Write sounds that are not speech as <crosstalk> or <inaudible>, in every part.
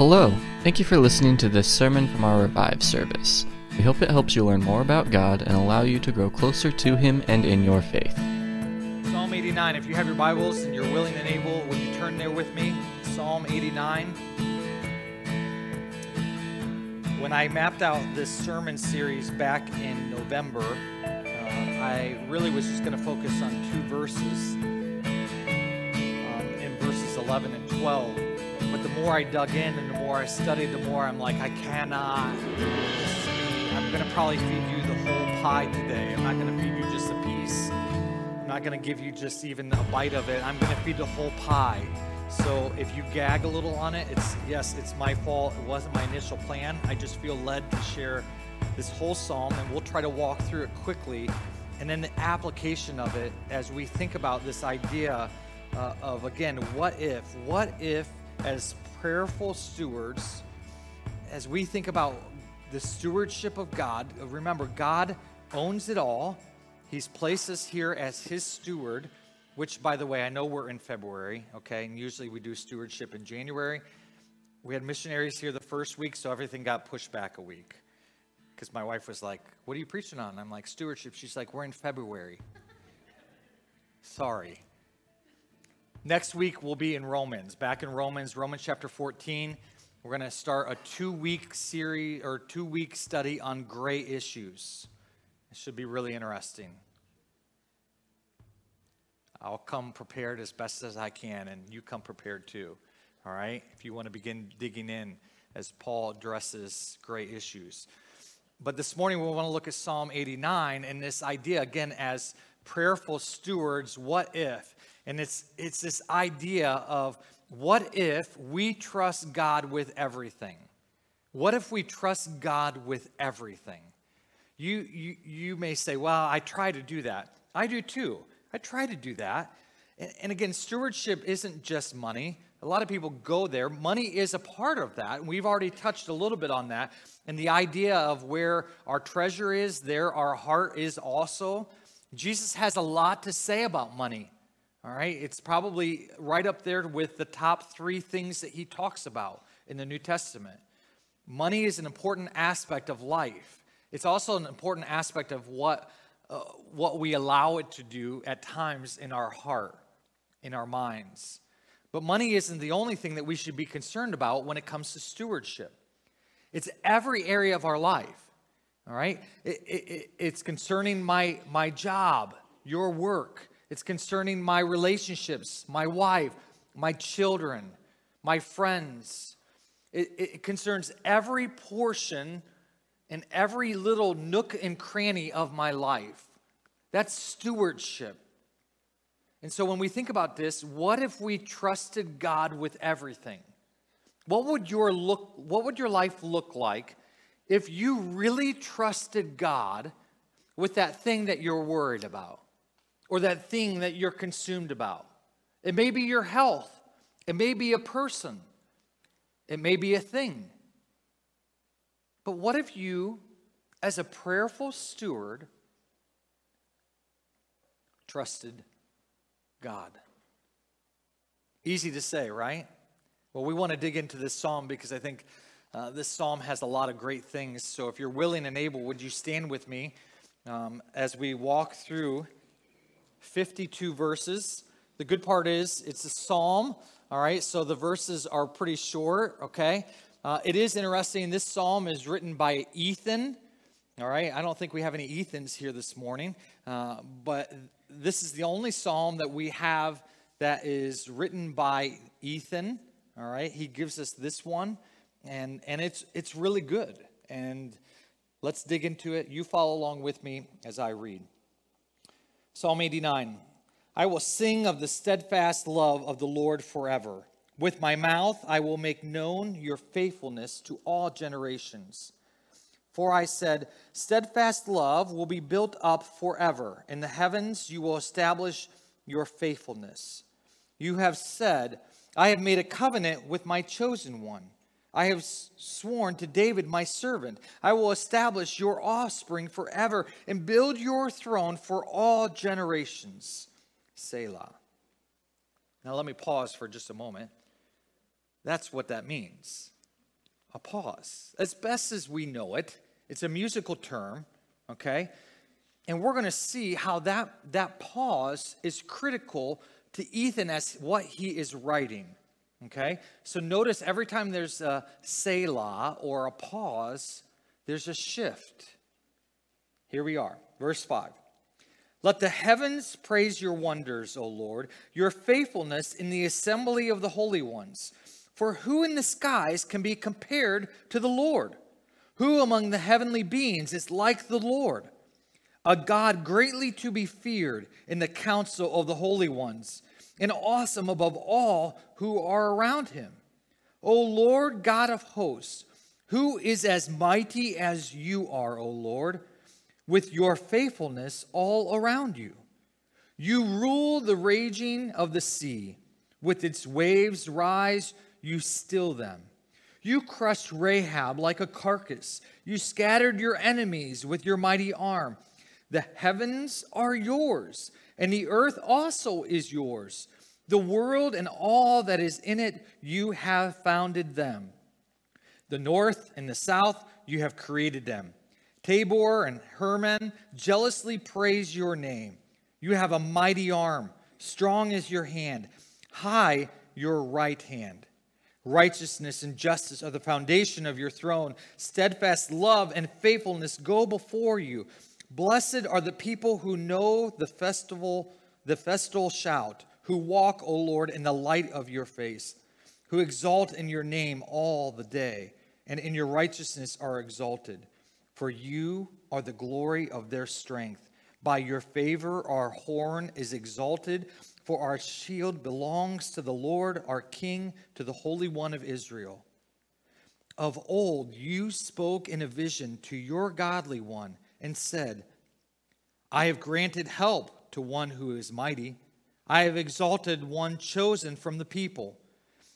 Hello, thank you for listening to this sermon from our Revive service. We hope it helps you learn more about God and allow you to grow closer to Him and in your faith. Psalm 89. If you have your Bibles and you're willing and able, would you turn there with me? Psalm 89. When I mapped out this sermon series back in November, uh, I really was just going to focus on two verses um, in verses 11 and 12. But the more I dug in and the more I studied, the more I'm like, I cannot. I'm going to probably feed you the whole pie today. I'm not going to feed you just a piece. I'm not going to give you just even a bite of it. I'm going to feed the whole pie. So if you gag a little on it, it's yes, it's my fault. It wasn't my initial plan. I just feel led to share this whole psalm, and we'll try to walk through it quickly. And then the application of it as we think about this idea uh, of, again, what if? What if, as prayerful stewards, as we think about the stewardship of God, remember, God owns it all. He's placed us here as His steward which, by the way, I know we're in February, okay, and usually we do stewardship in January. We had missionaries here the first week, so everything got pushed back a week. Because my wife was like, What are you preaching on? I'm like, Stewardship. She's like, We're in February. Sorry. Next week, we'll be in Romans. Back in Romans, Romans chapter 14. We're going to start a two week series or two week study on gray issues. It should be really interesting. I'll come prepared as best as I can, and you come prepared too. All right? If you want to begin digging in as Paul addresses gray issues. But this morning, we want to look at Psalm 89 and this idea, again, as prayerful stewards, what if? And it's, it's this idea of what if we trust God with everything? What if we trust God with everything? You, you, you may say, well, I try to do that. I do too. I try to do that. And again, stewardship isn't just money. A lot of people go there. Money is a part of that. And we've already touched a little bit on that. And the idea of where our treasure is, there our heart is also. Jesus has a lot to say about money. All right. It's probably right up there with the top three things that he talks about in the New Testament. Money is an important aspect of life, it's also an important aspect of what uh, what we allow it to do at times in our heart, in our minds. But money isn't the only thing that we should be concerned about when it comes to stewardship. It's every area of our life, all right? It, it, it's concerning my, my job, your work. It's concerning my relationships, my wife, my children, my friends. It, it concerns every portion and every little nook and cranny of my life. That's stewardship. And so when we think about this, what if we trusted God with everything? What would your look what would your life look like if you really trusted God with that thing that you're worried about or that thing that you're consumed about? It may be your health, it may be a person, it may be a thing. But what if you, as a prayerful steward, trusted God? Easy to say, right? Well, we want to dig into this psalm because I think uh, this psalm has a lot of great things. So if you're willing and able, would you stand with me um, as we walk through 52 verses? The good part is it's a psalm, all right? So the verses are pretty short, okay? Uh, it is interesting. This psalm is written by Ethan. All right, I don't think we have any Ethans here this morning, uh, but this is the only psalm that we have that is written by Ethan. All right, he gives us this one, and and it's it's really good. And let's dig into it. You follow along with me as I read. Psalm 89. I will sing of the steadfast love of the Lord forever. With my mouth I will make known your faithfulness to all generations. For I said, Steadfast love will be built up forever. In the heavens you will establish your faithfulness. You have said, I have made a covenant with my chosen one. I have sworn to David, my servant, I will establish your offspring forever and build your throne for all generations. Selah. Now, let me pause for just a moment. That's what that means. a pause. As best as we know it, it's a musical term, okay? And we're going to see how that, that pause is critical to Ethan as what he is writing. Okay? So notice every time there's a Selah or a pause, there's a shift. Here we are, verse 5. Let the heavens praise your wonders, O Lord, your faithfulness in the assembly of the holy ones. For who in the skies can be compared to the Lord? Who among the heavenly beings is like the Lord? A God greatly to be feared in the council of the holy ones, and awesome above all who are around him. O Lord God of hosts, who is as mighty as you are, O Lord? with your faithfulness all around you. You rule the raging of the sea. With its waves rise, you still them. You crushed Rahab like a carcass. You scattered your enemies with your mighty arm. The heavens are yours, and the earth also is yours. The world and all that is in it, you have founded them. The north and the south, you have created them. Tabor and Hermon jealously praise your name. You have a mighty arm, strong is your hand, high your right hand. Righteousness and justice are the foundation of your throne. Steadfast love and faithfulness go before you. Blessed are the people who know the festival, the festal shout, who walk, O Lord, in the light of your face, who exalt in your name all the day, and in your righteousness are exalted for you are the glory of their strength. By your favor, our horn is exalted, for our shield belongs to the Lord, our King, to the Holy One of Israel. Of old, you spoke in a vision to your godly one and said, I have granted help to one who is mighty. I have exalted one chosen from the people.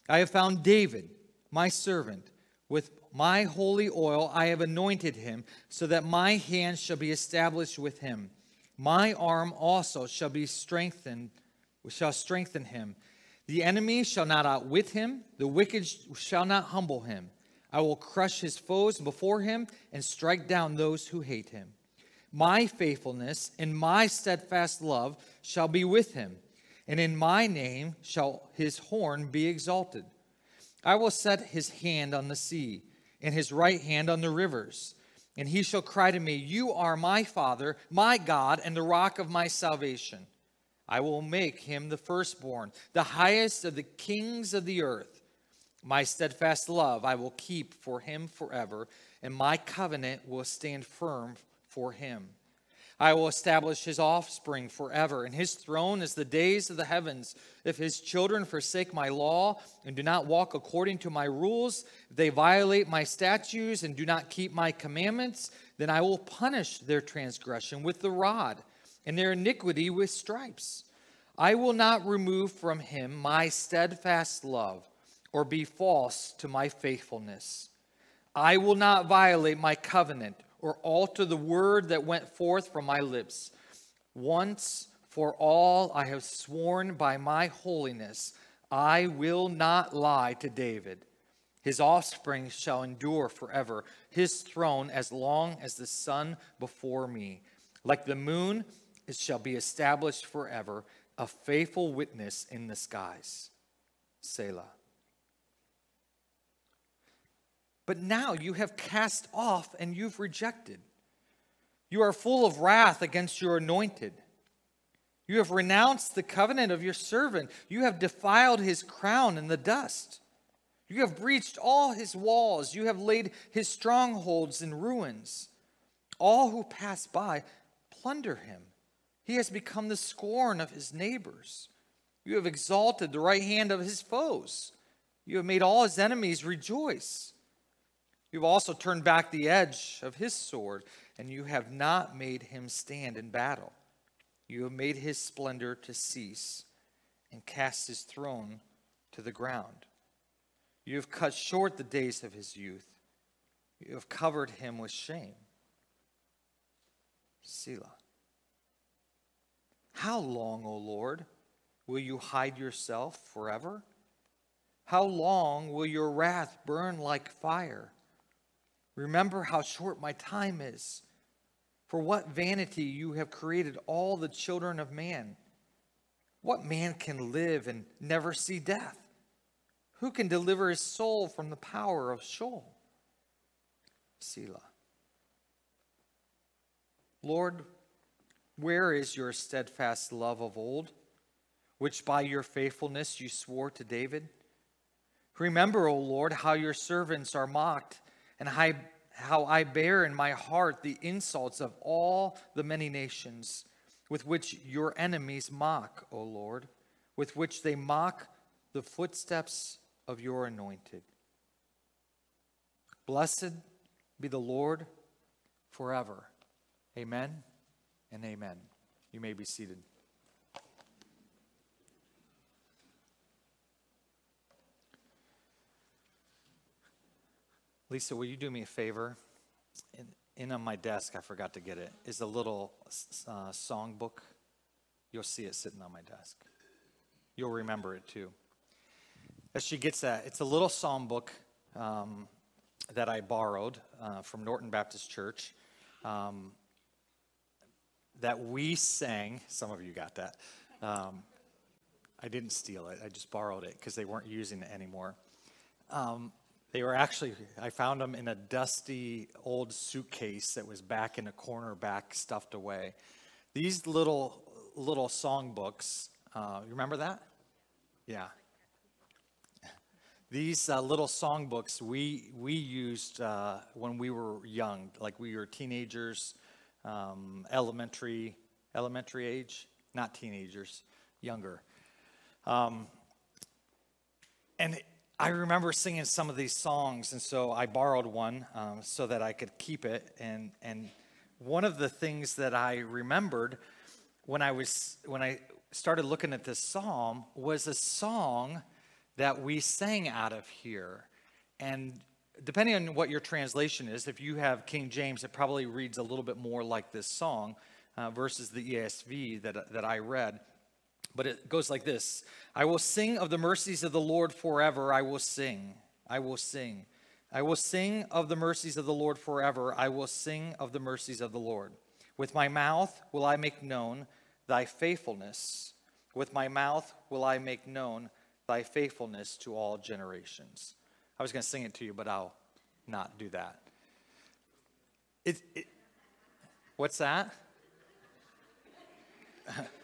I have found David, my servant, with my holy oil I have anointed him, so that my hand shall be established with him. My arm also shall be strengthened, shall strengthen him. The enemy shall not outwit him, the wicked shall not humble him. I will crush his foes before him and strike down those who hate him. My faithfulness and my steadfast love shall be with him, and in my name shall his horn be exalted. I will set his hand on the sea and his right hand on the rivers. And he shall cry to me, You are my Father, my God, and the rock of my salvation. I will make him the firstborn, the highest of the kings of the earth. My steadfast love I will keep for him forever, and my covenant will stand firm for him. I will establish his offspring forever, and his throne is the days of the heavens. If his children forsake my law and do not walk according to my rules, if they violate my statutes and do not keep my commandments, then I will punish their transgression with the rod and their iniquity with stripes. I will not remove from him my steadfast love or be false to my faithfulness. I will not violate my covenant or alter the word that went forth from my lips. Once for all I have sworn by my holiness, I will not lie to David. His offspring shall endure forever, his throne as long as the sun before me. Like the moon, it shall be established forever, a faithful witness in the skies. Selah. But now you have cast off and you've rejected. You are full of wrath against your anointed. You have renounced the covenant of your servant. You have defiled his crown in the dust. You have breached all his walls. You have laid his strongholds in ruins. All who pass by plunder him. He has become the scorn of his neighbors. You have exalted the right hand of his foes. You have made all his enemies rejoice. You've also turned back the edge of his sword, and you have not made him stand in battle. You have made his splendor to cease and cast his throne to the ground. You have cut short the days of his youth. You have covered him with shame. Selah. How long, O Lord, will you hide yourself forever? How long will your wrath burn like fire? Remember how short my time is. For what vanity you have created all the children of man. What man can live and never see death? Who can deliver his soul from the power of Sheol? Selah. Lord, where is your steadfast love of old, which by your faithfulness you swore to David? Remember, O Lord, how your servants are mocked, and how I bear in my heart the insults of all the many nations with which your enemies mock, O Lord, with which they mock the footsteps of your anointed. Blessed be the Lord forever. Amen and amen. You may be seated. Lisa, will you do me a favor? In, in on my desk, I forgot to get it, is a little uh, song book. You'll see it sitting on my desk. You'll remember it too. As she gets that, it's a little psalm book um, that I borrowed uh, from Norton Baptist Church um, that we sang. Some of you got that. Um, I didn't steal it, I just borrowed it because they weren't using it anymore. They were actually, I found them in a dusty old suitcase that was back in a corner, back stuffed away. These little little songbooks, uh, you remember that? Yeah. These uh, little songbooks we we used uh, when we were young, like we were teenagers, um, elementary elementary age, not teenagers, younger. Um, and I remember singing some of these songs, and so I borrowed one um, so that I could keep it. And and one of the things that I remembered when I was when I started looking at this psalm was a song that we sang out of here, and depending on what your translation is, if you have King James, it probably reads a little bit more like this song uh, versus the ESV that that I read. But it goes like this I will sing of the mercies of the Lord forever. I will sing. I will sing. I will sing of the mercies of the Lord forever. I will sing of the mercies of the Lord. With my mouth will I make known thy faithfulness. With my mouth will I make known thy faithfulness to all generations. I was going to sing it to you, but I'll not do that. It, it, what's that? <laughs>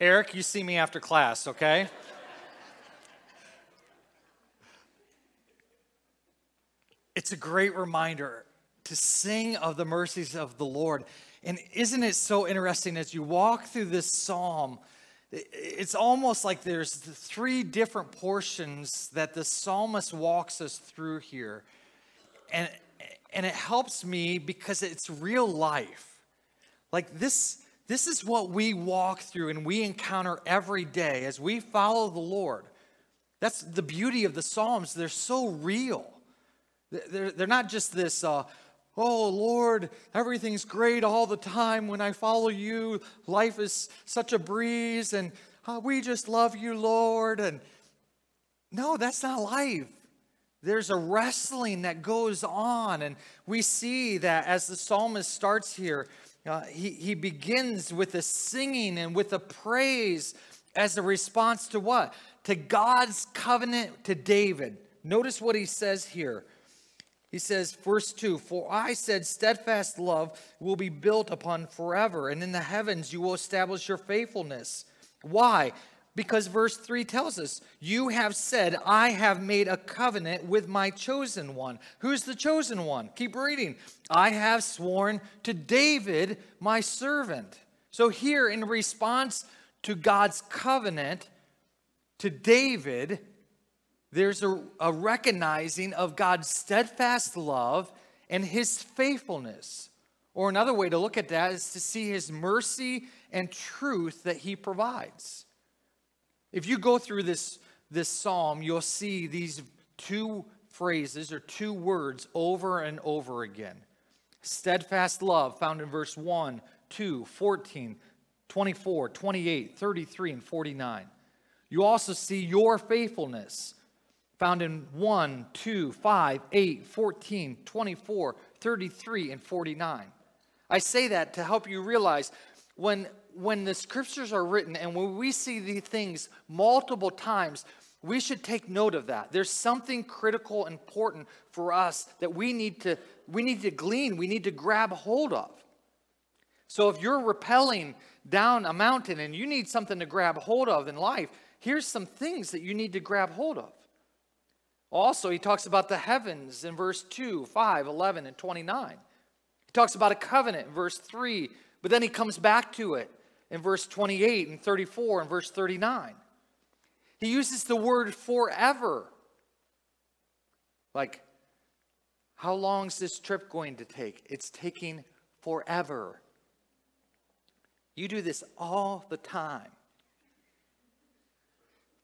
Eric, you see me after class, okay? it's a great reminder to sing of the mercies of the Lord. And isn't it so interesting as you walk through this psalm? It's almost like there's three different portions that the psalmist walks us through here. And, and it helps me because it's real life. Like this, this is what we walk through and we encounter every day as we follow the Lord. That's the beauty of the Psalms. They're so real. They're, they're not just this, uh, oh, Lord, everything's great all the time. When I follow you, life is such a breeze and uh, we just love you, Lord. And no, that's not life. There's a wrestling that goes on. And we see that as the psalmist starts here, uh, he, he begins with a singing and with a praise as a response to what? To God's covenant to David. Notice what he says here. He says, verse 2 For I said, steadfast love will be built upon forever, and in the heavens you will establish your faithfulness. Why? Because verse 3 tells us, You have said, I have made a covenant with my chosen one. Who's the chosen one? Keep reading. I have sworn to David, my servant. So, here in response to God's covenant to David, there's a, a recognizing of God's steadfast love and his faithfulness. Or another way to look at that is to see his mercy and truth that he provides. If you go through this, this psalm, you'll see these two phrases or two words over and over again. Steadfast love, found in verse 1, 2, 14, 24, 28, 33, and 49. You also see your faithfulness found in 1, 2, 5, 8, 14, 24, 33, and 49. I say that to help you realize when, when the scriptures are written and when we see these things multiple times, we should take note of that. There's something critical, important for us that we need to, we need to glean, we need to grab hold of. So if you're rappelling down a mountain and you need something to grab hold of in life, here's some things that you need to grab hold of. Also, he talks about the heavens in verse 2, 5, 11, and 29. He talks about a covenant in verse 3, but then he comes back to it in verse 28 and 34 and verse 39. He uses the word forever. Like, how long is this trip going to take? It's taking forever. You do this all the time.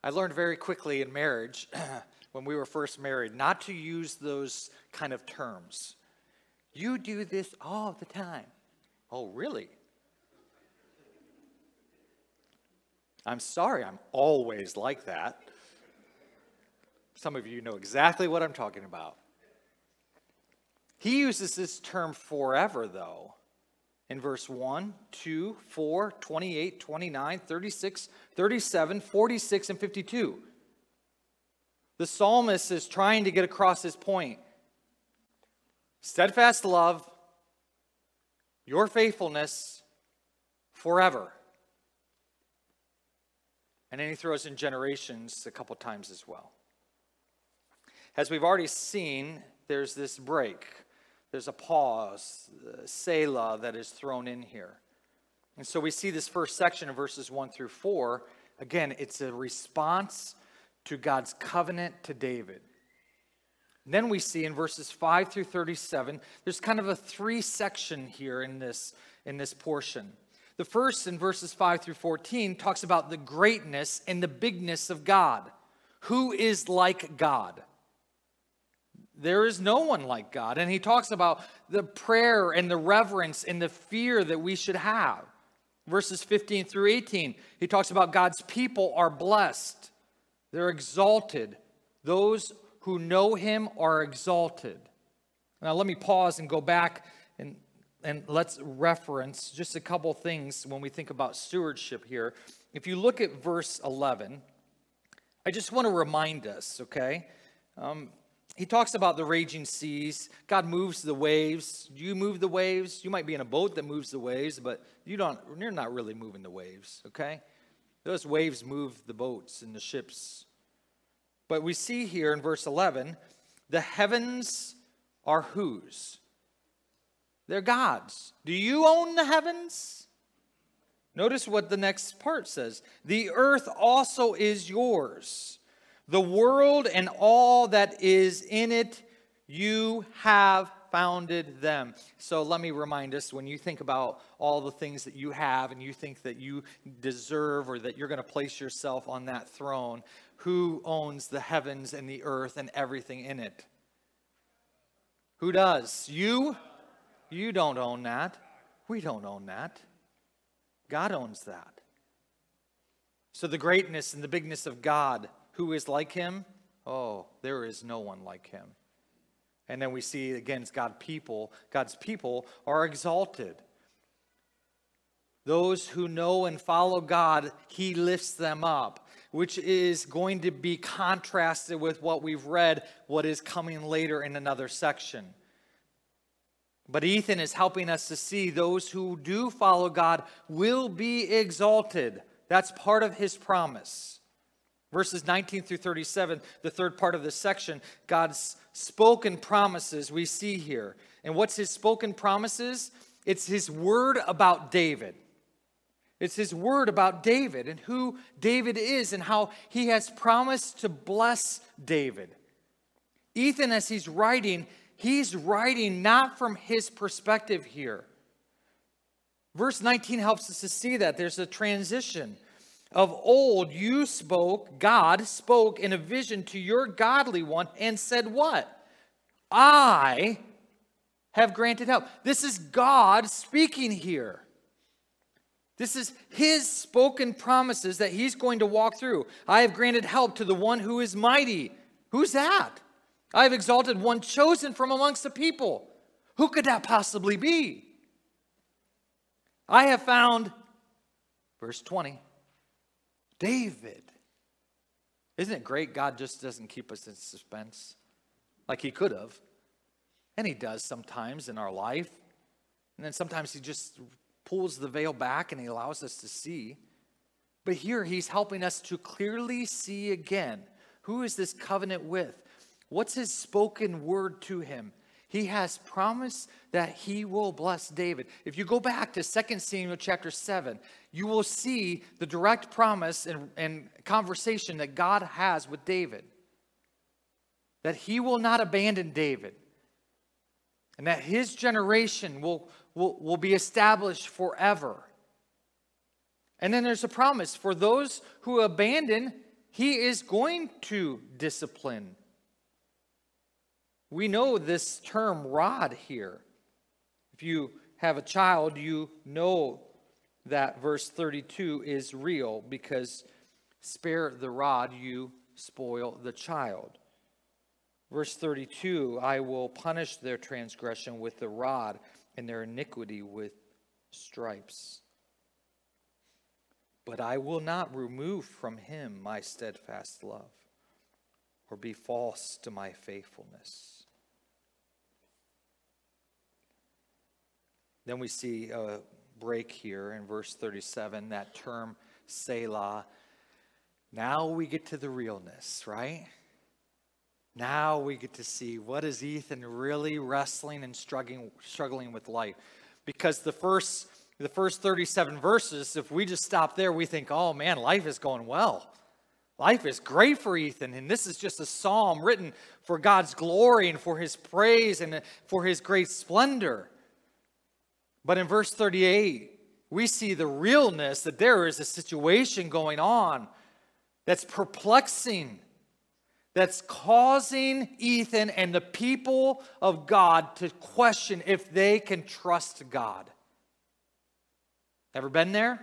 I learned very quickly in marriage, <clears throat> when we were first married, not to use those kind of terms. You do this all the time. Oh, really? I'm sorry, I'm always like that. Some of you know exactly what I'm talking about. He uses this term forever, though, in verse 1, 2, 4, 28, 29, 36, 37, 46, and 52. The psalmist is trying to get across his point steadfast love, your faithfulness forever. And then he throws in generations a couple times as well. As we've already seen, there's this break, there's a pause, Selah, that is thrown in here. And so we see this first section of verses 1 through 4. Again, it's a response to God's covenant to David. Then we see in verses 5 through 37, there's kind of a three section here in this, in this portion. The first, in verses 5 through 14, talks about the greatness and the bigness of God. Who is like God? There is no one like God. And he talks about the prayer and the reverence and the fear that we should have. Verses 15 through 18, he talks about God's people are blessed, they're exalted. Those who know him are exalted. Now, let me pause and go back and let's reference just a couple things when we think about stewardship here. If you look at verse 11, I just want to remind us, okay? Um, he talks about the raging seas. God moves the waves. You move the waves. You might be in a boat that moves the waves, but you don't, you're not really moving the waves, okay? Those waves move the boats and the ships. But we see here in verse 11 the heavens are whose? They're God's. Do you own the heavens? Notice what the next part says The earth also is yours, the world and all that is in it, you have founded them. So let me remind us when you think about all the things that you have and you think that you deserve or that you're going to place yourself on that throne, who owns the heavens and the earth and everything in it? Who does? You? You don't own that. We don't own that. God owns that. So, the greatness and the bigness of God, who is like him? Oh, there is no one like him. And then we see again, it's God people. God's people are exalted. Those who know and follow God, He lifts them up which is going to be contrasted with what we've read, what is coming later in another section. But Ethan is helping us to see those who do follow God will be exalted. That's part of his promise. Verses 19 through 37, the third part of this section, God's spoken promises we see here. And what's his spoken promises? It's his word about David. It's his word about David and who David is and how he has promised to bless David. Ethan, as he's writing, he's writing not from his perspective here. Verse 19 helps us to see that there's a transition. Of old, you spoke, God spoke in a vision to your godly one and said, What? I have granted help. This is God speaking here. This is his spoken promises that he's going to walk through. I have granted help to the one who is mighty, Who's that? I have exalted one chosen from amongst the people. Who could that possibly be? I have found, verse 20, David. Isn't it great? God just doesn't keep us in suspense like He could have. And He does sometimes in our life. And then sometimes He just pulls the veil back and He allows us to see. But here He's helping us to clearly see again who is this covenant with? What's His spoken word to Him? He has promised that he will bless David. If you go back to 2 Samuel chapter 7, you will see the direct promise and, and conversation that God has with David. That he will not abandon David. And that his generation will, will, will be established forever. And then there's a promise for those who abandon, he is going to discipline we know this term rod here. If you have a child, you know that verse 32 is real because spare the rod, you spoil the child. Verse 32 I will punish their transgression with the rod and their iniquity with stripes. But I will not remove from him my steadfast love or be false to my faithfulness. Then we see a break here in verse 37, that term Selah. Now we get to the realness, right? Now we get to see what is Ethan really wrestling and struggling struggling with life. Because the first the first 37 verses, if we just stop there, we think, oh man, life is going well. Life is great for Ethan, and this is just a psalm written for God's glory and for his praise and for his great splendor. But in verse 38, we see the realness that there is a situation going on that's perplexing, that's causing Ethan and the people of God to question if they can trust God. Ever been there?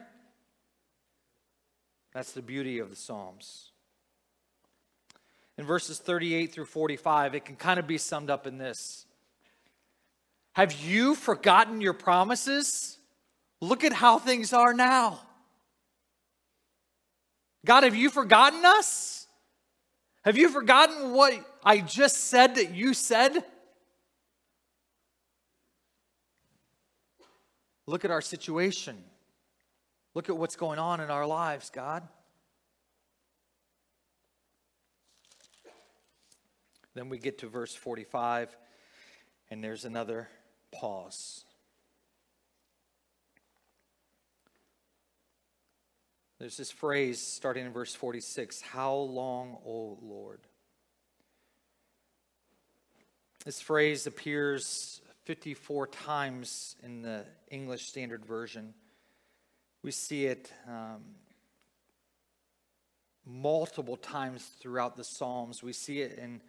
That's the beauty of the Psalms. In verses 38 through 45, it can kind of be summed up in this have you forgotten your promises? Look at how things are now. God, have you forgotten us? Have you forgotten what I just said that you said? Look at our situation. Look at what's going on in our lives, God. Then we get to verse 45, and there's another pause. There's this phrase starting in verse 46 How long, O Lord? This phrase appears 54 times in the English Standard Version. We see it um, multiple times throughout the Psalms. We see it in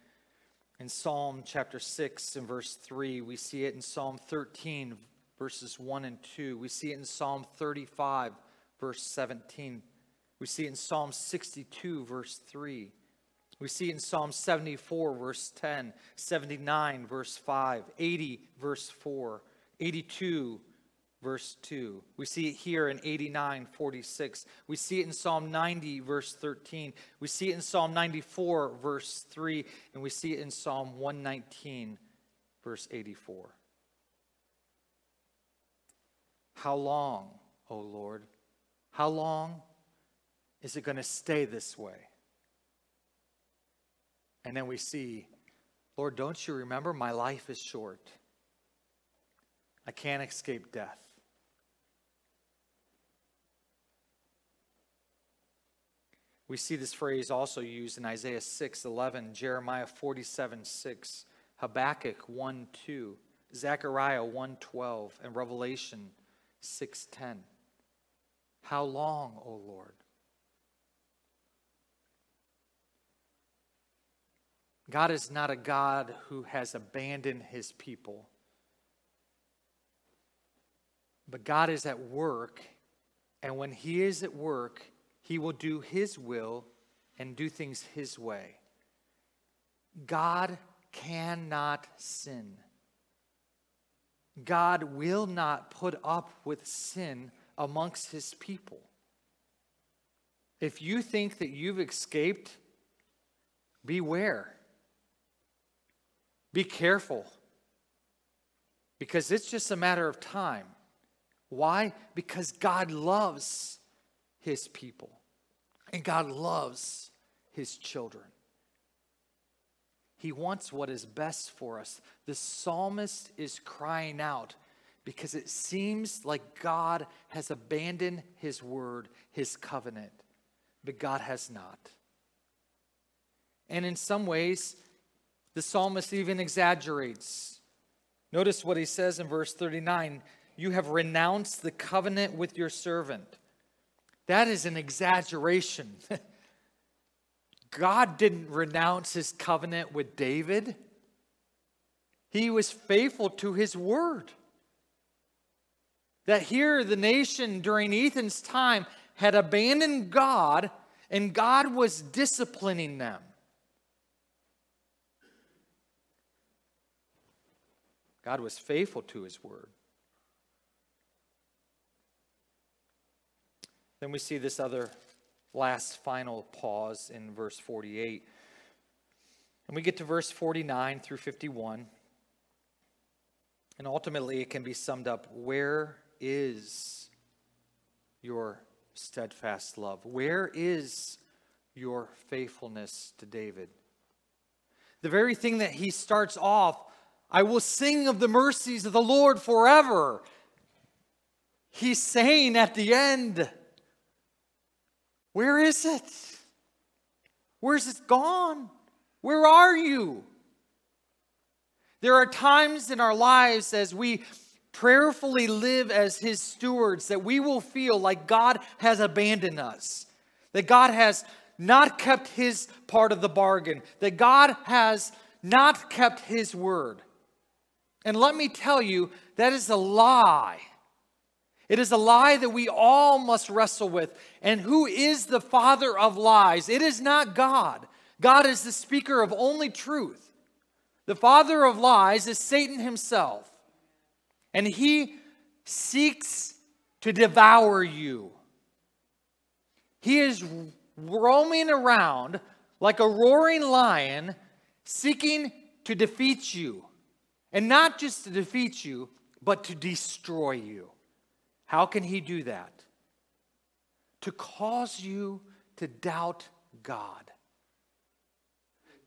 in Psalm chapter 6 and verse 3. We see it in Psalm 13, verses 1 and 2. We see it in Psalm 35, verse 17. We see it in Psalm 62, verse 3. We see it in Psalm 74, verse 10, 79, verse 5, 80, verse 4, 82, verse 2. We see it here in 89, 46. We see it in Psalm 90, verse 13. We see it in Psalm 94, verse 3. And we see it in Psalm 119, verse 84. How long, O Lord? How long is it going to stay this way? And then we see, Lord, don't you remember my life is short? I can't escape death. We see this phrase also used in Isaiah 6 11, Jeremiah 47 6, Habakkuk 1 2, Zechariah 1 12, and Revelation 6 10. How long, O Lord? God is not a God who has abandoned his people. But God is at work, and when he is at work, he will do His will and do things His way. God cannot sin. God will not put up with sin amongst his people. If you think that you've escaped, beware. Be careful. Because it's just a matter of time. Why? Because God loves his people and God loves his children. He wants what is best for us. The psalmist is crying out because it seems like God has abandoned his word, his covenant, but God has not. And in some ways, the psalmist even exaggerates. Notice what he says in verse 39 You have renounced the covenant with your servant. That is an exaggeration. <laughs> God didn't renounce his covenant with David, he was faithful to his word. That here, the nation during Ethan's time had abandoned God, and God was disciplining them. God was faithful to his word. Then we see this other last final pause in verse 48. And we get to verse 49 through 51. And ultimately, it can be summed up Where is your steadfast love? Where is your faithfulness to David? The very thing that he starts off, I will sing of the mercies of the Lord forever. He's saying at the end, where is it? Where's it gone? Where are you? There are times in our lives as we prayerfully live as His stewards that we will feel like God has abandoned us, that God has not kept His part of the bargain, that God has not kept His word. And let me tell you, that is a lie. It is a lie that we all must wrestle with. And who is the father of lies? It is not God. God is the speaker of only truth. The father of lies is Satan himself. And he seeks to devour you. He is roaming around like a roaring lion, seeking to defeat you. And not just to defeat you, but to destroy you. How can he do that? To cause you to doubt God,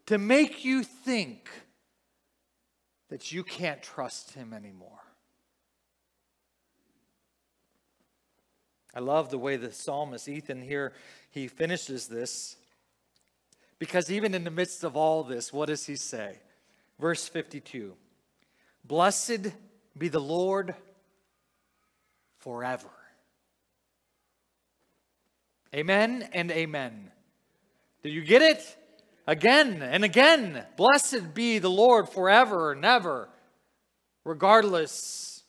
to make you think that you can't trust him anymore. I love the way the psalmist Ethan here he finishes this because even in the midst of all this what does he say? Verse 52. Blessed be the Lord forever. Amen and amen. Do you get it? Again and again. Blessed be the Lord forever and ever, regardless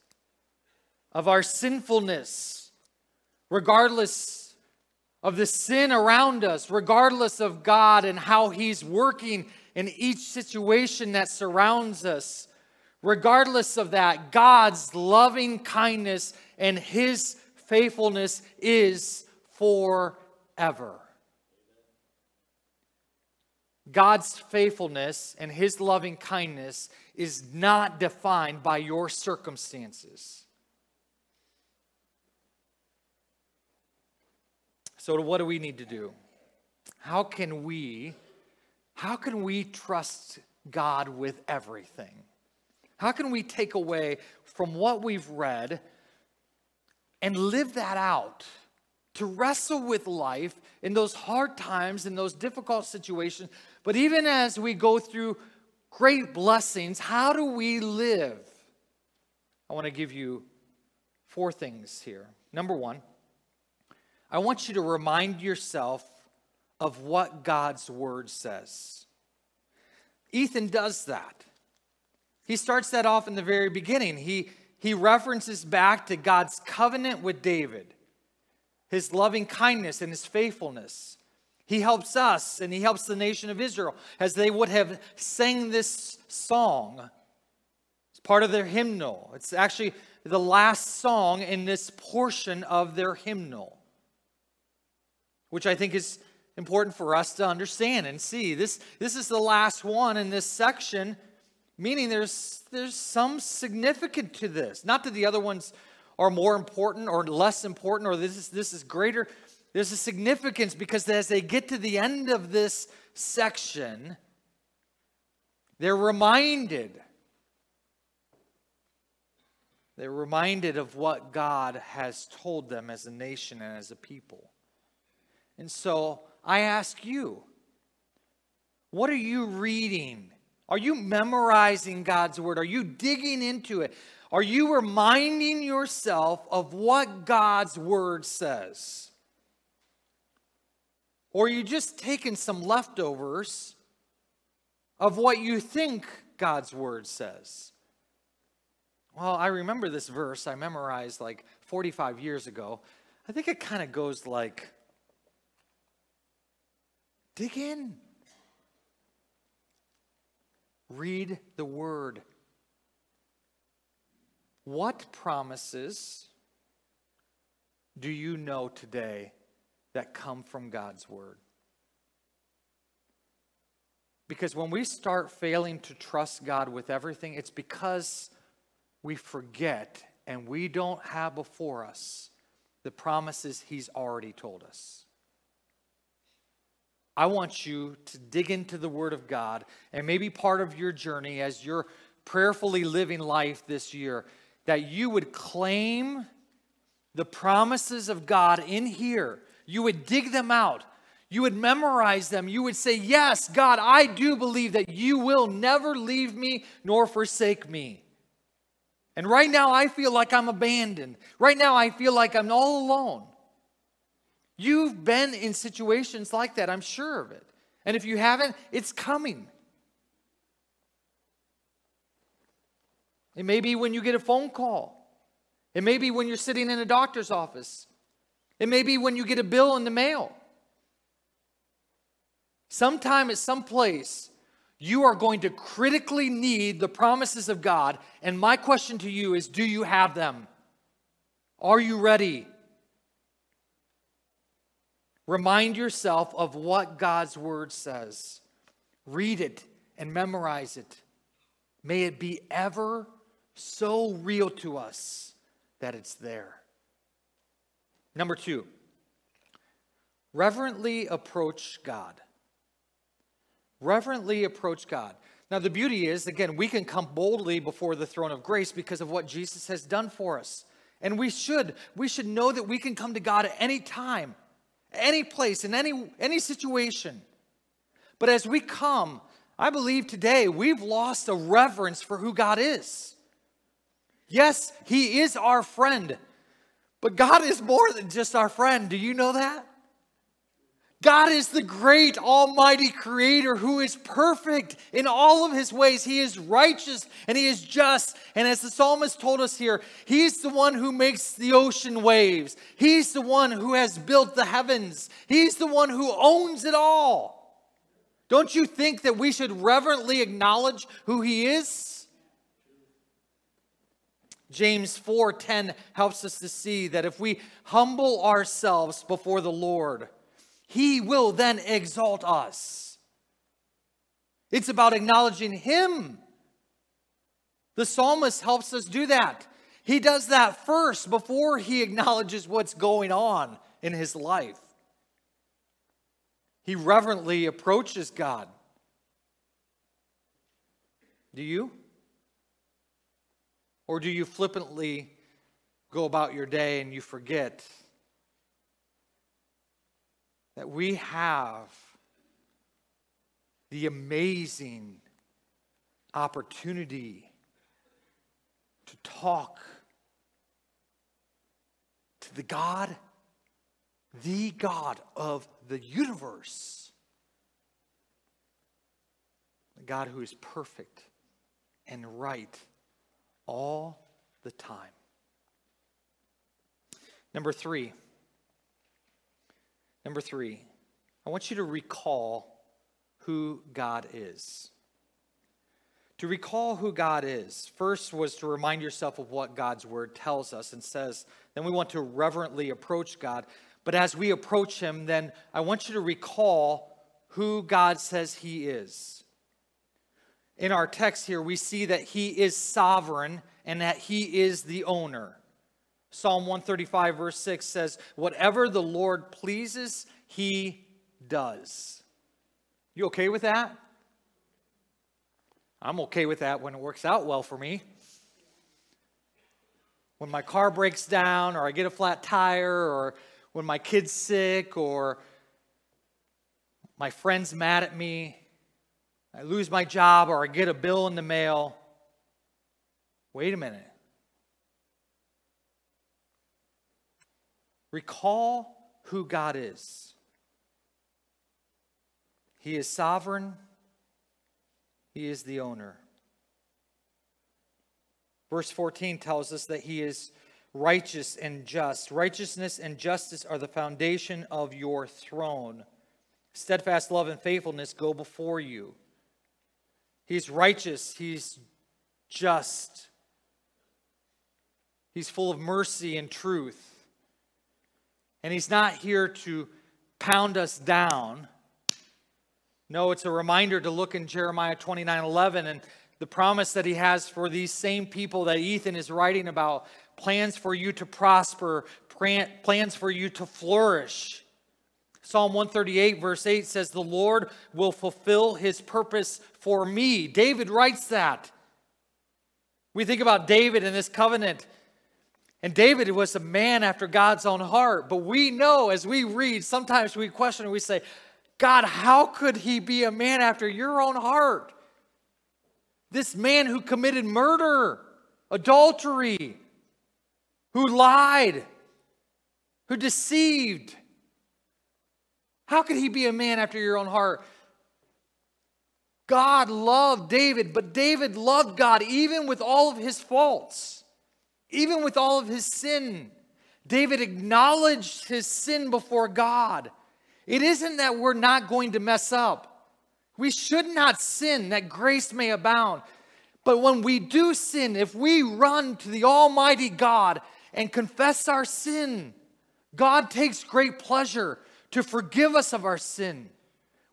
of our sinfulness, regardless of the sin around us, regardless of God and how He's working in each situation that surrounds us. Regardless of that, God's loving kindness and his faithfulness is forever. God's faithfulness and his loving kindness is not defined by your circumstances. So what do we need to do? How can we how can we trust God with everything? How can we take away from what we've read and live that out? To wrestle with life in those hard times, in those difficult situations, but even as we go through great blessings, how do we live? I want to give you four things here. Number one, I want you to remind yourself of what God's word says. Ethan does that. He starts that off in the very beginning. He, he references back to God's covenant with David, his loving kindness and his faithfulness. He helps us and he helps the nation of Israel as they would have sang this song. It's part of their hymnal. It's actually the last song in this portion of their hymnal, which I think is important for us to understand and see. This, this is the last one in this section, meaning there's, there's some significance to this. Not that the other ones are more important or less important or this is, this is greater, there's a significance because as they get to the end of this section, they're reminded. They're reminded of what God has told them as a nation and as a people. And so I ask you, what are you reading? Are you memorizing God's word? Are you digging into it? Are you reminding yourself of what God's word says? Or are you just taking some leftovers of what you think God's word says? Well, I remember this verse I memorized like 45 years ago. I think it kind of goes like dig in, read the word. What promises do you know today that come from God's Word. Because when we start failing to trust God with everything, it's because we forget and we don't have before us the promises He's already told us. I want you to dig into the Word of God and maybe part of your journey as you're prayerfully living life this year, that you would claim the promises of God in here you would dig them out. You would memorize them. You would say, Yes, God, I do believe that you will never leave me nor forsake me. And right now, I feel like I'm abandoned. Right now, I feel like I'm all alone. You've been in situations like that, I'm sure of it. And if you haven't, it's coming. It may be when you get a phone call. It may be when you're sitting in a doctor's office. It may be when you get a bill in the mail. Sometime at some place, you are going to critically need the promises of God. And my question to you is do you have them? Are you ready? Remind yourself of what God's word says. Read it and memorize it. May it be ever so real to us that it's there. Number two, reverently approach God. Reverently approach God. Now, the beauty is, again, we can come boldly before the throne of grace because of what Jesus has done for us. And we should. We should know that we can come to God at any time, any place, in any, any situation. But as we come, I believe today we've lost a reverence for who God is. Yes, He is our friend. But God is more than just our friend. Do you know that? God is the great almighty creator who is perfect in all of his ways. He is righteous and he is just. And as the psalmist told us here, he's the one who makes the ocean waves. He's the one who has built the heavens. He's the one who owns it all. Don't you think that we should reverently acknowledge who he is? James 4:10 helps us to see that if we humble ourselves before the Lord, he will then exalt us. It's about acknowledging him. The psalmist helps us do that. He does that first before he acknowledges what's going on in his life. He reverently approaches God. Do you? Or do you flippantly go about your day and you forget that we have the amazing opportunity to talk to the God, the God of the universe, the God who is perfect and right all the time. Number three. Number three. I want you to recall who God is. To recall who God is, first was to remind yourself of what God's word tells us and says. Then we want to reverently approach God. But as we approach Him, then I want you to recall who God says He is. In our text here, we see that He is sovereign and that He is the owner. Psalm 135, verse 6 says, Whatever the Lord pleases, He does. You okay with that? I'm okay with that when it works out well for me. When my car breaks down, or I get a flat tire, or when my kid's sick, or my friend's mad at me, I lose my job, or I get a bill in the mail. Wait a minute. Recall who God is. He is sovereign, He is the owner. Verse 14 tells us that He is righteous and just. Righteousness and justice are the foundation of your throne. Steadfast love and faithfulness go before you. He's righteous, He's just, He's full of mercy and truth. And He's not here to pound us down. No, it's a reminder to look in Jeremiah 29 11 and the promise that He has for these same people that Ethan is writing about plans for you to prosper, plans for you to flourish. Psalm 138, verse 8 says, The Lord will fulfill his purpose for me. David writes that. We think about David and this covenant. And David was a man after God's own heart. But we know as we read, sometimes we question and we say, God, how could he be a man after your own heart? This man who committed murder, adultery, who lied, who deceived. How could he be a man after your own heart? God loved David, but David loved God even with all of his faults, even with all of his sin. David acknowledged his sin before God. It isn't that we're not going to mess up. We should not sin that grace may abound. But when we do sin, if we run to the Almighty God and confess our sin, God takes great pleasure to forgive us of our sin.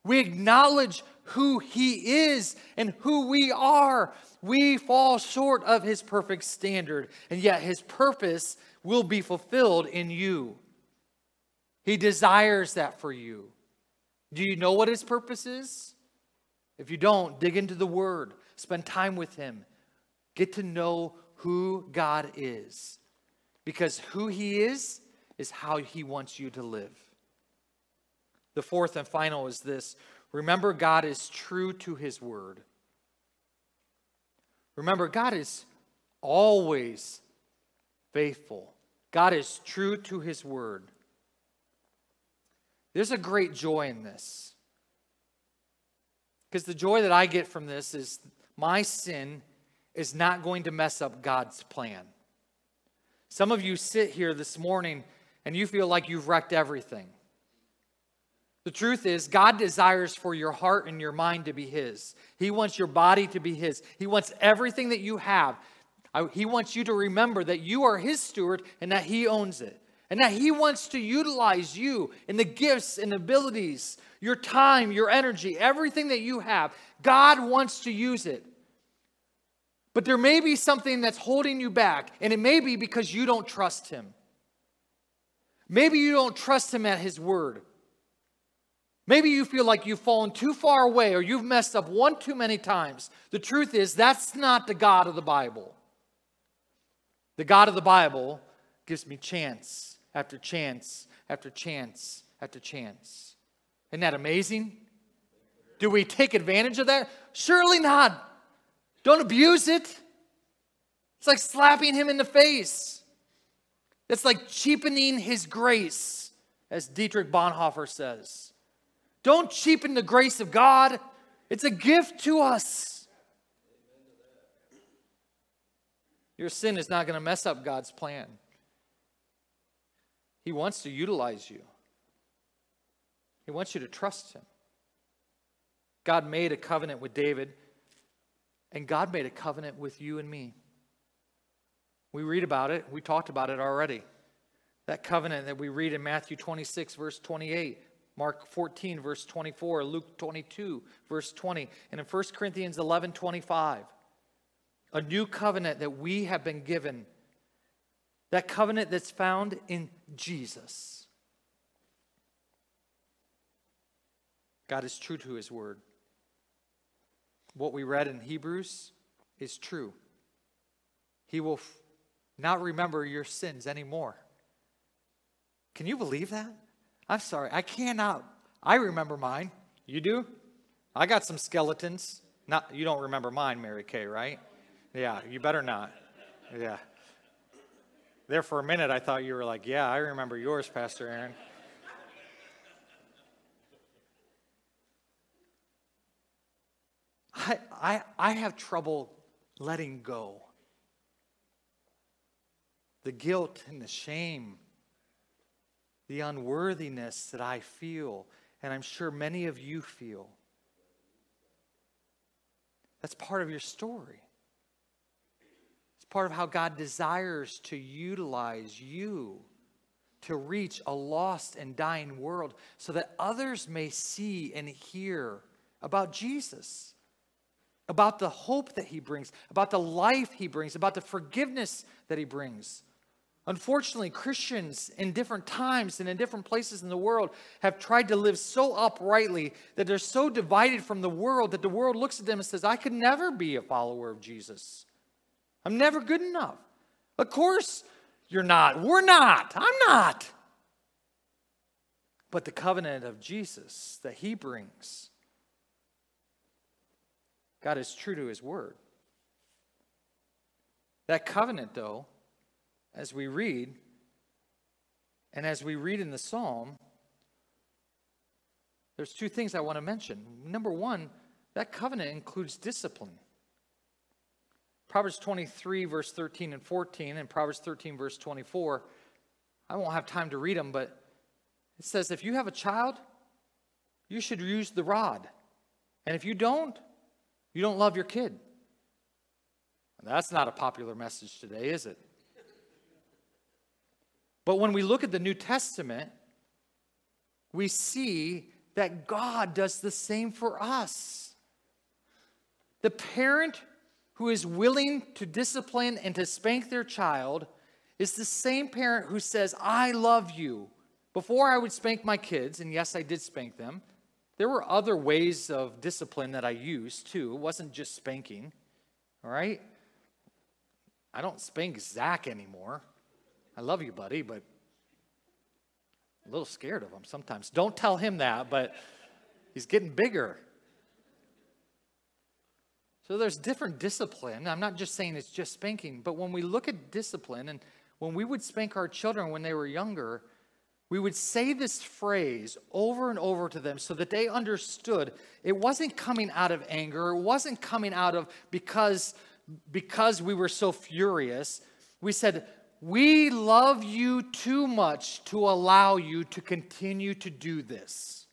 We acknowledge who He is and who we are. We fall short of His perfect standard, and yet His purpose will be fulfilled in you. He desires that for you. Do you know what his purpose is? If you don't, dig into the word, spend time with him, get to know who God is. Because who he is, is how he wants you to live. The fourth and final is this remember, God is true to his word. Remember, God is always faithful, God is true to his word. There's a great joy in this. Because the joy that I get from this is my sin is not going to mess up God's plan. Some of you sit here this morning and you feel like you've wrecked everything. The truth is, God desires for your heart and your mind to be His. He wants your body to be His. He wants everything that you have. He wants you to remember that you are His steward and that He owns it and that He wants to utilize you in the gifts and abilities, your time, your energy, everything that you have. God wants to use it. But there may be something that's holding you back, and it may be because you don't trust Him. Maybe you don't trust Him at His word. Maybe you feel like you've fallen too far away or you've messed up one too many times. The truth is, that's not the God of the Bible. The God of the Bible gives me chance after chance after chance after chance. Isn't that amazing? Do we take advantage of that? Surely not. Don't abuse it. It's like slapping him in the face. It's like cheapening his grace, as Dietrich Bonhoeffer says. Don't cheapen the grace of God, it's a gift to us. Your sin is not going to mess up God's plan. He wants to utilize you. He wants you to trust him. God made a covenant with David, and God made a covenant with you and me. We read about it, we talked about it already. That covenant that we read in Matthew 26, verse 28, Mark 14, verse 24, Luke 22, verse 20, and in 1 Corinthians 11, 25. A new covenant that we have been given. That covenant that's found in Jesus. God is true to his word. What we read in Hebrews is true. He will f- not remember your sins anymore. Can you believe that? I'm sorry, I cannot. I remember mine. You do? I got some skeletons. Not you don't remember mine, Mary Kay, right? Yeah, you better not. Yeah. There for a minute I thought you were like, "Yeah, I remember yours, Pastor Aaron." I, I, I have trouble letting go. The guilt and the shame, the unworthiness that I feel, and I'm sure many of you feel. That's part of your story. It's part of how God desires to utilize you to reach a lost and dying world so that others may see and hear about Jesus about the hope that he brings, about the life he brings, about the forgiveness that he brings. Unfortunately, Christians in different times and in different places in the world have tried to live so uprightly that they're so divided from the world that the world looks at them and says, I could never be a follower of Jesus. I'm never good enough. Of course, you're not. We're not. I'm not. But the covenant of Jesus that he brings God is true to his word. That covenant, though, as we read, and as we read in the psalm, there's two things I want to mention. Number one, that covenant includes discipline. Proverbs 23, verse 13 and 14, and Proverbs 13, verse 24. I won't have time to read them, but it says if you have a child, you should use the rod. And if you don't, you don't love your kid. That's not a popular message today, is it? But when we look at the New Testament, we see that God does the same for us. The parent who is willing to discipline and to spank their child is the same parent who says, I love you. Before I would spank my kids, and yes, I did spank them, there were other ways of discipline that I used too. It wasn't just spanking, all right? I don't spank Zach anymore. I love you, buddy, but a little scared of him sometimes. Don't tell him that, but he's getting bigger. So there's different discipline. I'm not just saying it's just spanking, but when we look at discipline and when we would spank our children when they were younger, we would say this phrase over and over to them so that they understood it wasn't coming out of anger, it wasn't coming out of because, because we were so furious. We said, We love you too much to allow you to continue to do this.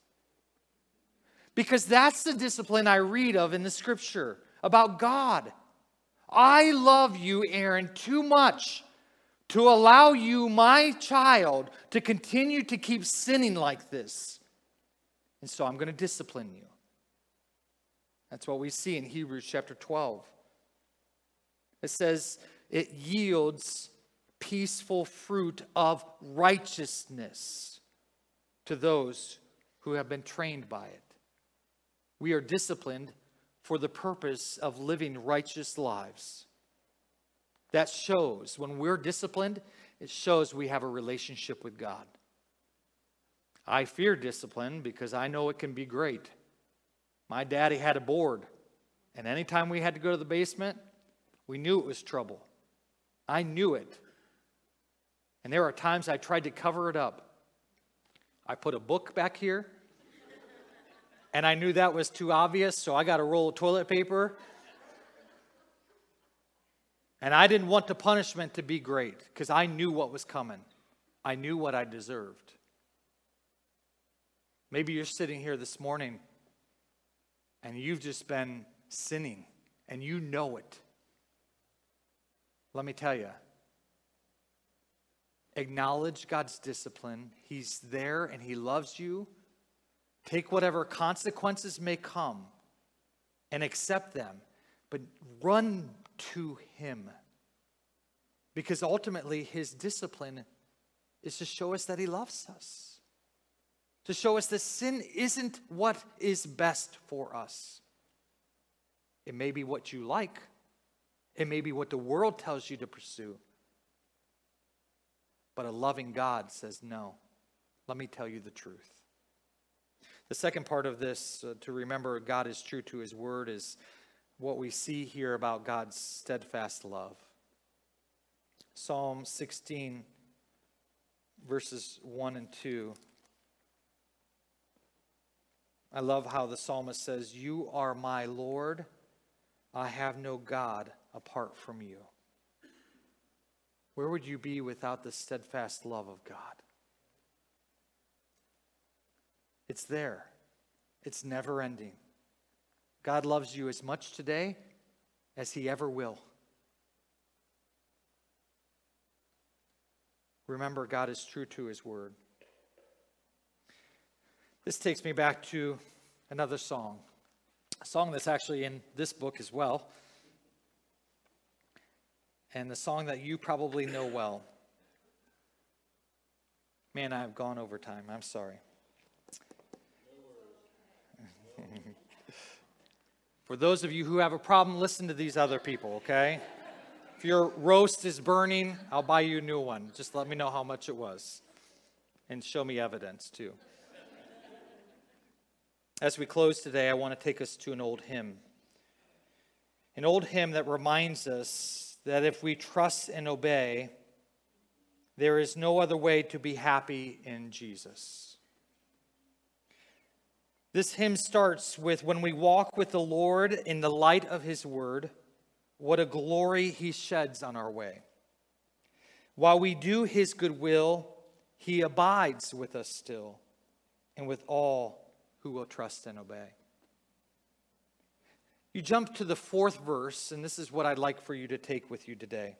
Because that's the discipline I read of in the scripture about God. I love you, Aaron, too much to allow you, my child, to continue to keep sinning like this. And so I'm going to discipline you. That's what we see in Hebrews chapter 12. It says it yields peaceful fruit of righteousness to those who have been trained by it. We are disciplined for the purpose of living righteous lives. That shows when we're disciplined, it shows we have a relationship with God. I fear discipline because I know it can be great. My daddy had a board, and anytime we had to go to the basement, we knew it was trouble. I knew it. And there are times I tried to cover it up. I put a book back here, and I knew that was too obvious, so I got a roll of toilet paper and I didn't want the punishment to be great because I knew what was coming. I knew what I deserved. Maybe you're sitting here this morning and you've just been sinning and you know it. Let me tell you, acknowledge God's discipline. He's there and He loves you. Take whatever consequences may come and accept them, but run to Him. Because ultimately, His discipline is to show us that He loves us, to show us that sin isn't what is best for us. It may be what you like, it may be what the world tells you to pursue. But a loving God says, No, let me tell you the truth. The second part of this, uh, to remember God is true to his word, is what we see here about God's steadfast love. Psalm 16, verses 1 and 2. I love how the psalmist says, You are my Lord. I have no God apart from you. Where would you be without the steadfast love of God? It's there, it's never ending. God loves you as much today as he ever will. Remember, God is true to his word. This takes me back to another song, a song that's actually in this book as well and the song that you probably know well. Man, I've gone over time. I'm sorry. <laughs> For those of you who have a problem, listen to these other people, okay? If your roast is burning, I'll buy you a new one. Just let me know how much it was and show me evidence too. As we close today, I want to take us to an old hymn. An old hymn that reminds us that if we trust and obey, there is no other way to be happy in Jesus. This hymn starts with When we walk with the Lord in the light of his word, what a glory he sheds on our way. While we do his good will, he abides with us still and with all who will trust and obey. You jump to the fourth verse, and this is what I'd like for you to take with you today.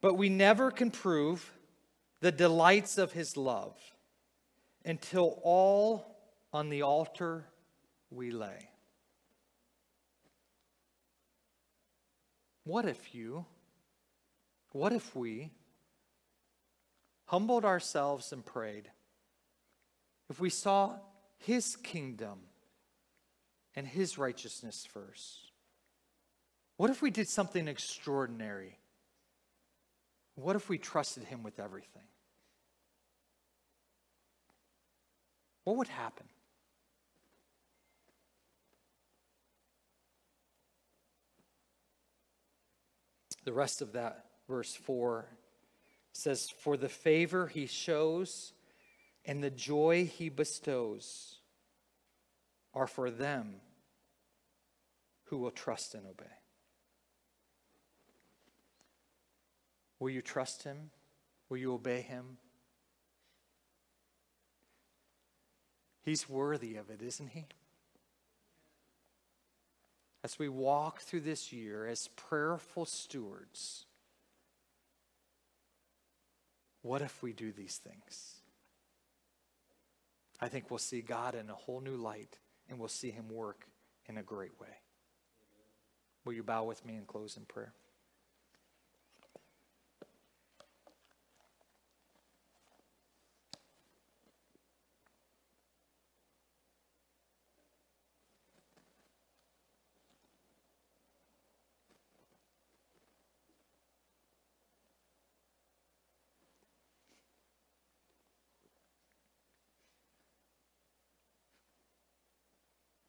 But we never can prove the delights of his love until all on the altar we lay. What if you, what if we humbled ourselves and prayed? If we saw his kingdom and his righteousness first? What if we did something extraordinary? What if we trusted him with everything? What would happen? The rest of that, verse 4, says, For the favor he shows and the joy he bestows are for them who will trust and obey. Will you trust him? Will you obey him? He's worthy of it, isn't he? As we walk through this year as prayerful stewards, what if we do these things? I think we'll see God in a whole new light and we'll see him work in a great way. Will you bow with me and close in prayer?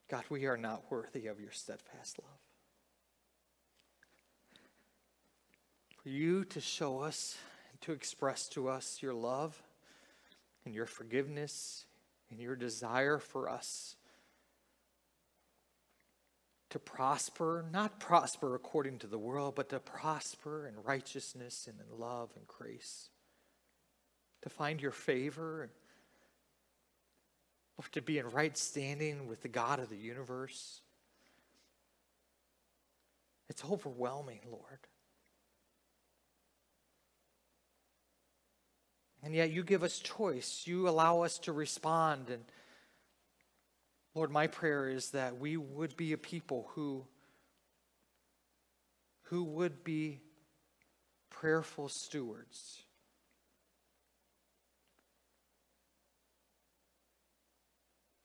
God, we are not worthy of your steadfast love. For you to show us and to express to us your love and your forgiveness and your desire for us to prosper, not prosper according to the world, but to prosper in righteousness and in love and grace, to find your favor Lord, to be in right standing with the God of the universe. It's overwhelming, Lord. And yet you give us choice. You allow us to respond. And Lord, my prayer is that we would be a people who, who would be prayerful stewards.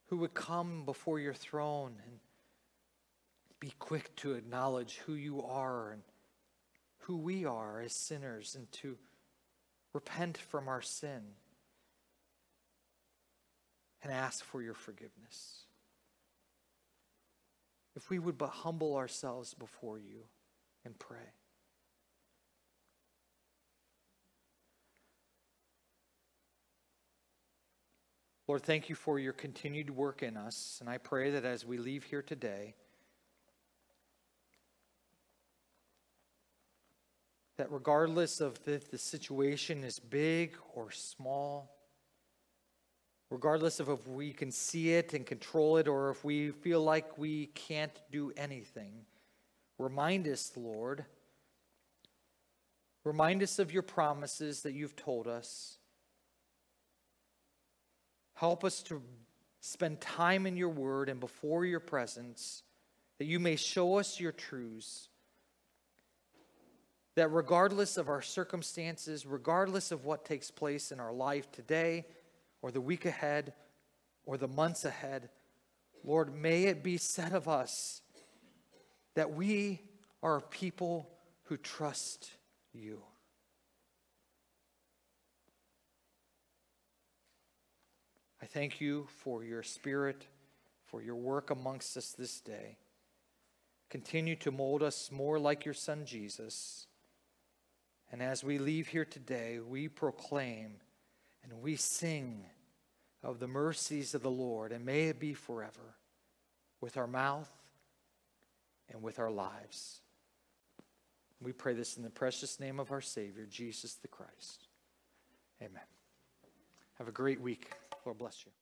Who would come before your throne and be quick to acknowledge who you are and who we are as sinners and to repent from our sin, and ask for your forgiveness. If we would but humble ourselves before you and pray. Lord, thank you for your continued work in us. And I pray that as we leave here today, that regardless of if the situation is big or small, regardless of if we can see it and control it or if we feel like we can't do anything, remind us, Lord. Remind us of your promises that you've told us. Help us to spend time in your word and before your presence that you may show us your truths that regardless of our circumstances, regardless of what takes place in our life today or the week ahead or the months ahead, Lord, may it be said of us that we are a people who trust you. I thank you for your spirit, for your work amongst us this day. Continue to mold us more like your son Jesus. And as we leave here today, we proclaim and we sing of the mercies of the Lord, and may it be forever with our mouth and with our lives. We pray this in the precious name of our Savior, Jesus the Christ. Amen. Have a great week. Lord bless you.